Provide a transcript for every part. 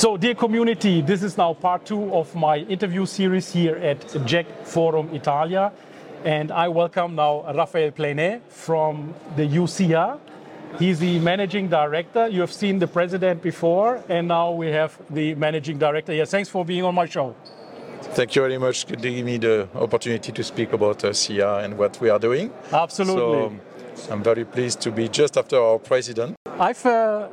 So, dear community, this is now part two of my interview series here at JEC Forum Italia. And I welcome now Raphael Pleynet from the EuCIA. He's the managing director. You have seen the president before, and now we have the managing director here. Thanks for being on my show. Thank you very much for giving me the opportunity to speak about uh, EuCIA and what we are doing. Absolutely. So I'm very pleased to be just after our president. I've uh,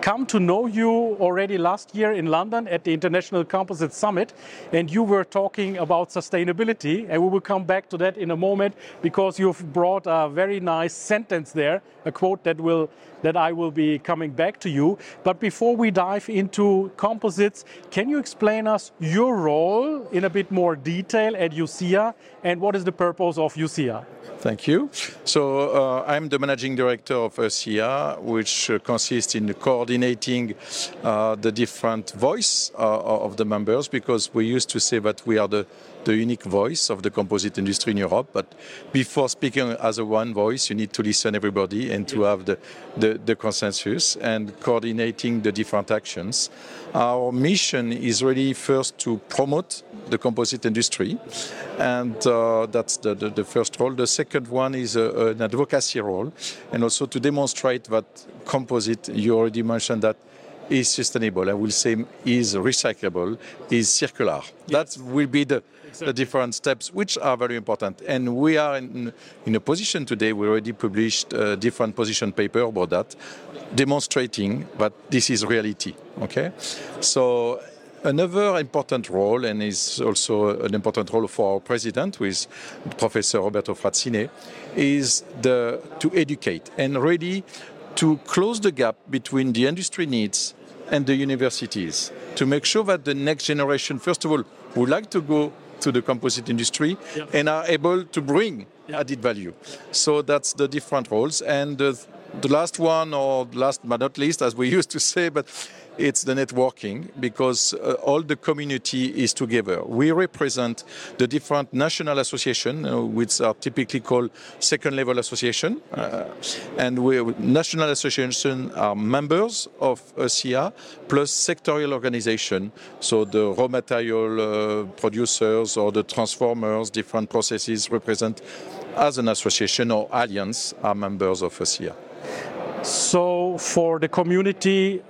come to know you already last year in London at the International Composite Summit, and you were talking about sustainability, and we will come back to that in a moment because you've brought a very nice sentence there, a quote that will that I will be coming back to you. But before we dive into composites, can you explain us your role in a bit more detail at EuCIA and what is the purpose of EuCIA? Thank you. So uh, I'm the managing director of EuCIA, which uh, consists in coordinating uh, the different voice uh, of the members, because we used to say that we are the the unique voice of the composite industry in Europe. But before speaking as a one voice, you need to listen everybody and to have the, the, the, consensus and coordinating the different actions. Our mission is really first to promote the composite industry, and uh, that's the, the, the, first role. The second one is a, an advocacy role, and also to demonstrate that composite, you already mentioned that, is sustainable. I will say is recyclable, is circular. Yes. That will be the, exactly. the different steps, which are very important. And we are in, in a position today, we already published a different position paper about that, demonstrating that this is reality. Okay? So Another important role, and is also an important role for our president, who is Professor Roberto Frassine, is the, to educate and really to close the gap between the industry needs and the universities to make sure that the next generation, first of all, would like to go to the composite industry yeah. and are able to bring yeah. added value. So that's the different roles. And uh, the last one, or last but not least, as we used to say, but it's the networking because uh, all the community is together. We represent the different national associations, uh, which are typically called second level association, uh, and we national associations are members of EuCIA plus sectorial organization, so the raw material uh, producers or the transformers, different processes represent as an association or alliance are members of EuCIA. So for the community,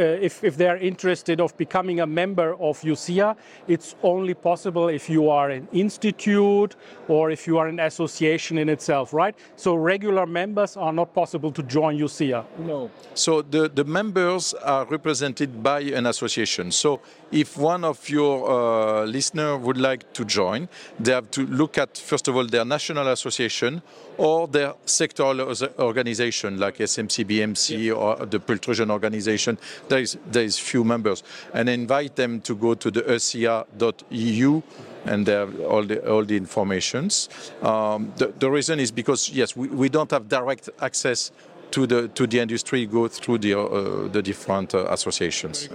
uh, if, if they're interested of becoming a member of EuCIA, it's only possible if you are an institute or if you are an association in itself, right? So regular members are not possible to join EuCIA. No. So the, the members are represented by an association. So if one of your uh, listeners would like to join, they have to look at, first of all, their national association or their sectoral organization like SMC, BMC, yeah. or the Pultrusion organization. There is, there is few members. And invite them to go to the EuCIA.eu and they have all the all the informations. Um, the, the, reason is because yes, we, we don't have direct access to the to the industry go through the uh, the different uh, associations.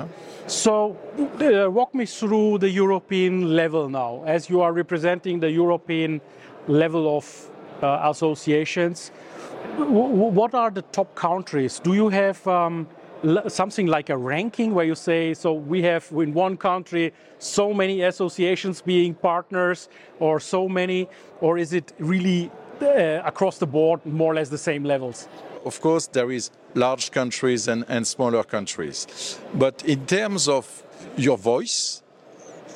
So, uh, walk me through the European level now, as you are representing the European level of uh, associations. W what are the top countries? Do you have um, something like a ranking where you say, so we have in one country so many associations being partners, or so many, or is it really uh, across the board more or less the same levels? of course, there is large countries and, and smaller countries. But in terms of your voice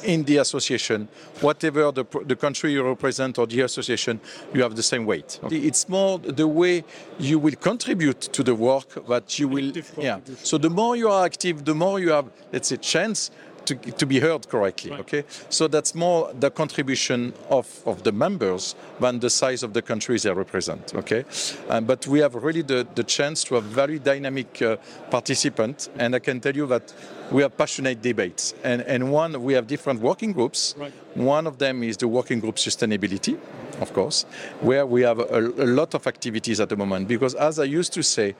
in the association, whatever the, the country you represent or the association, you have the same weight. Okay. It's more the way you will contribute to the work that you will. Yeah. So the more you are active, the more you have, let's say, chance to, to be heard correctly. Right. Okay, so that's more the contribution of, of the members than the size of the countries they represent. Okay, um, but we have really the, the chance to have very dynamic uh, participants, and I can tell you that we have passionate debates. And, and one, we have different working groups. Right. One of them is the working group sustainability, of course, where we have a, a lot of activities at the moment. Because as I used to say,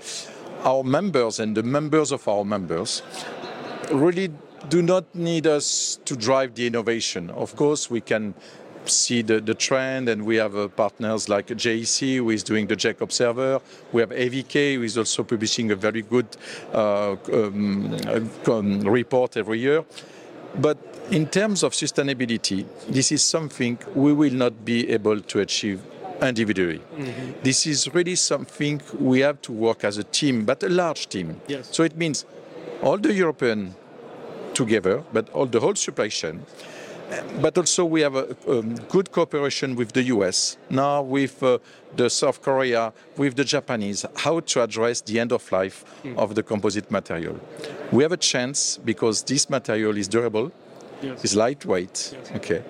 our members and the members of our members really do not need us to drive the innovation. Of course, we can see the, the trend and we have uh, partners like JEC who is doing the JEC Observer. We have AVK who is also publishing a very good uh, um, uh, um, report every year. But in terms of sustainability, this is something we will not be able to achieve individually. This is really something we have to work as a team, but a large team. Yes. So it means all the European together, but all the whole supply chain. But also we have a um, good cooperation with the US, now with uh, the South Korea, with the Japanese, how to address the end of life of the composite material. We have a chance because this material is durable, Yes. is lightweight, okay.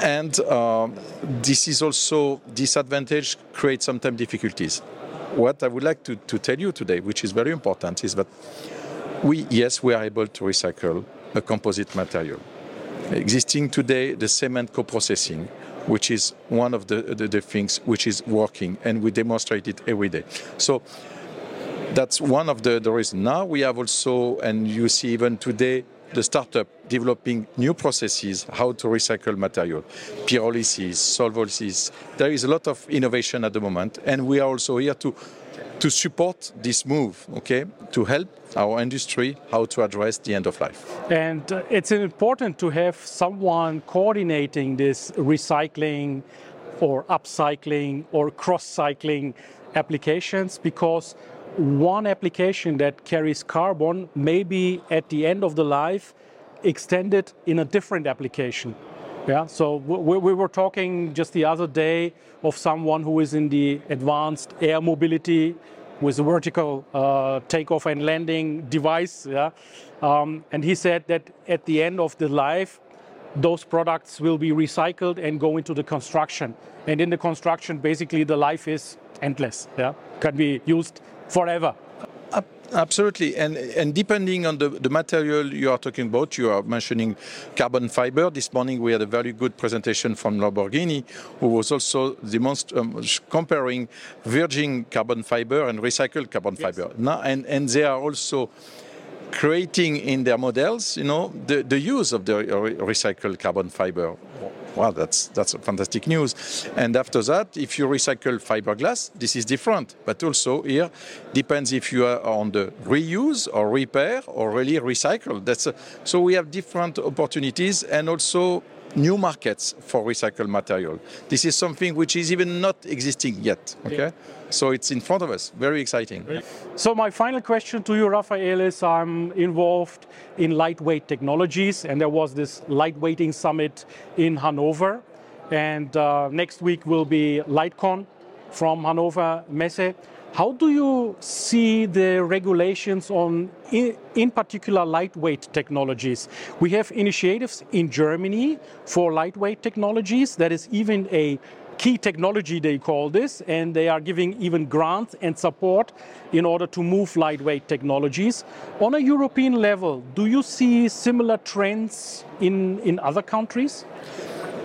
And um, this is also disadvantage creates sometimes difficulties. What I would like to, to tell you today, which is very important, is that we, yes, we are able to recycle a composite material. Existing today, the cement co-processing, which is one of the, the, the things which is working, and we demonstrate it every day. So that's one of the, the reasons. Now we have also, and you see even today, the startup developing new processes how to recycle material, pyrolysis, solvolysis. There is a lot of innovation at the moment, and we are also here to to support this move, okay, to help our industry how to address the end of life. And uh, it's important to have someone coordinating this recycling or upcycling or cross cycling applications because one application that carries carbon may be at the end of the life extended in a different application. Yeah, so we, we were talking just the other day of someone who is in the advanced air mobility with vertical uh, takeoff and landing device. Yeah, um, and he said that at the end of the life, those products will be recycled and go into the construction. And in the construction, basically, the life is endless. Yeah, can be used forever. Ab- Absolutely, and and depending on the, the material you are talking about, you are mentioning carbon fiber. This morning we had a very good presentation from Lamborghini, who was also demonst- um, comparing virgin carbon fiber and recycled carbon fiber. Now, and and they are also creating in their models, you know, the, the use of the re- recycled carbon fiber. Wow, that's that's fantastic news. And after that, if you recycle fiberglass, this is different. But also here depends if you are on the reuse or repair or really recycle. That's a, so we have different opportunities and also new markets for recycled material. This is something which is even not existing yet. Okay, so it's in front of us. Very exciting. So my final question to you, Raphael, is I'm involved in lightweight technologies, and there was this lightweighting summit in Hanover, and uh, next week will be LightCon from Hanover Messe. How do you see the regulations on, in, in particular, lightweight technologies? We have initiatives in Germany for lightweight technologies. That is even a key technology, they call this, and they are giving even grants and support in order to move lightweight technologies. On a European level, do you see similar trends in, in other countries?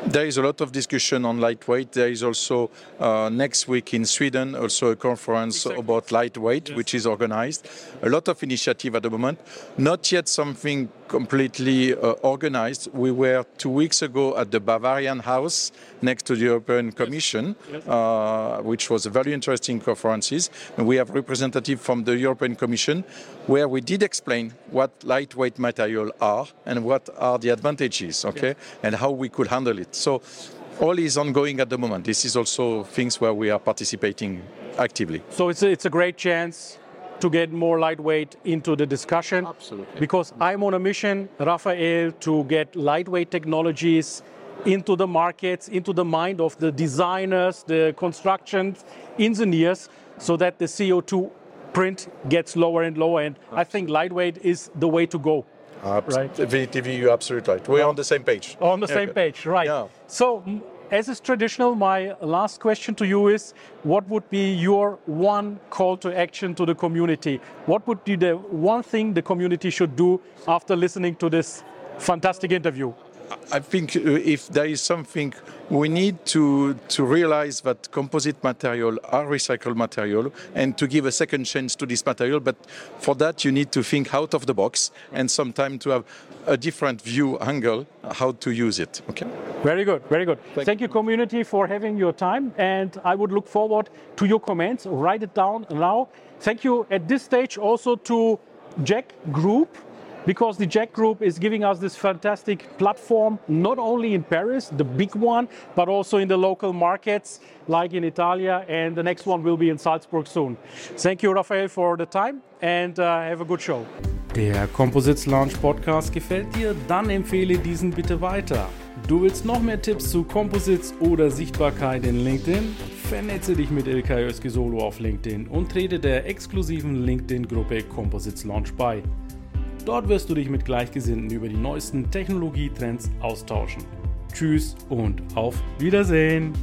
There is a lot of discussion on lightweight. There is also uh, next week in Sweden also a conference about lightweight, which is organized. A lot of initiative at the moment. Not yet something completely uh, organized. We were two weeks ago at the Bavarian House next to the European Commission, uh, which was a very interesting conferences. And we have representatives from the European Commission, where we did explain what lightweight material are and what are the advantages, okay, and how we could handle it. So all is ongoing at the moment. This is also things where we are participating actively. So it's a, it's a great chance to get more lightweight into the discussion. Absolutely. Because I'm on a mission, Raphael, to get lightweight technologies into the markets, into the mind of the designers, the construction engineers, so that the CO2 print gets lower and lower. And I think lightweight is the way to go. Abs- right? VTV, you're absolutely right. We're on the same page. On the same page, right. Yeah. So, as is traditional, my last question to you is what would be your one call to action to the community? What would be the one thing the community should do after listening to this fantastic interview? I think uh, if there is something we need to to realize that composite material are recycled material and to give a second chance to this material. But for that, you need to think out of the box and sometimes to have a different view angle how to use it. Okay. Very good, very good. Thank Thank, you, community, for having your time. And I would look forward to your comments. Write it down now. Thank you at this stage also to JEC Group, because the Jack Group is giving us this fantastic platform, not only in Paris, the big one, but also in the local markets like in Italia. And the next one will be in Salzburg soon. Thank you, Raphael, for the time and uh, have a good show. Der Composites Launch Podcast gefällt dir? Dann empfehle diesen bitte weiter. Du willst noch mehr Tipps zu Composites oder Sichtbarkeit in LinkedIn? Vernetze dich mit Ilkay Özki auf LinkedIn und trete der exklusiven LinkedIn-Gruppe Composites Launch bei. Dort wirst du dich mit Gleichgesinnten über die neuesten Technologietrends austauschen. Tschüss und auf Wiedersehen!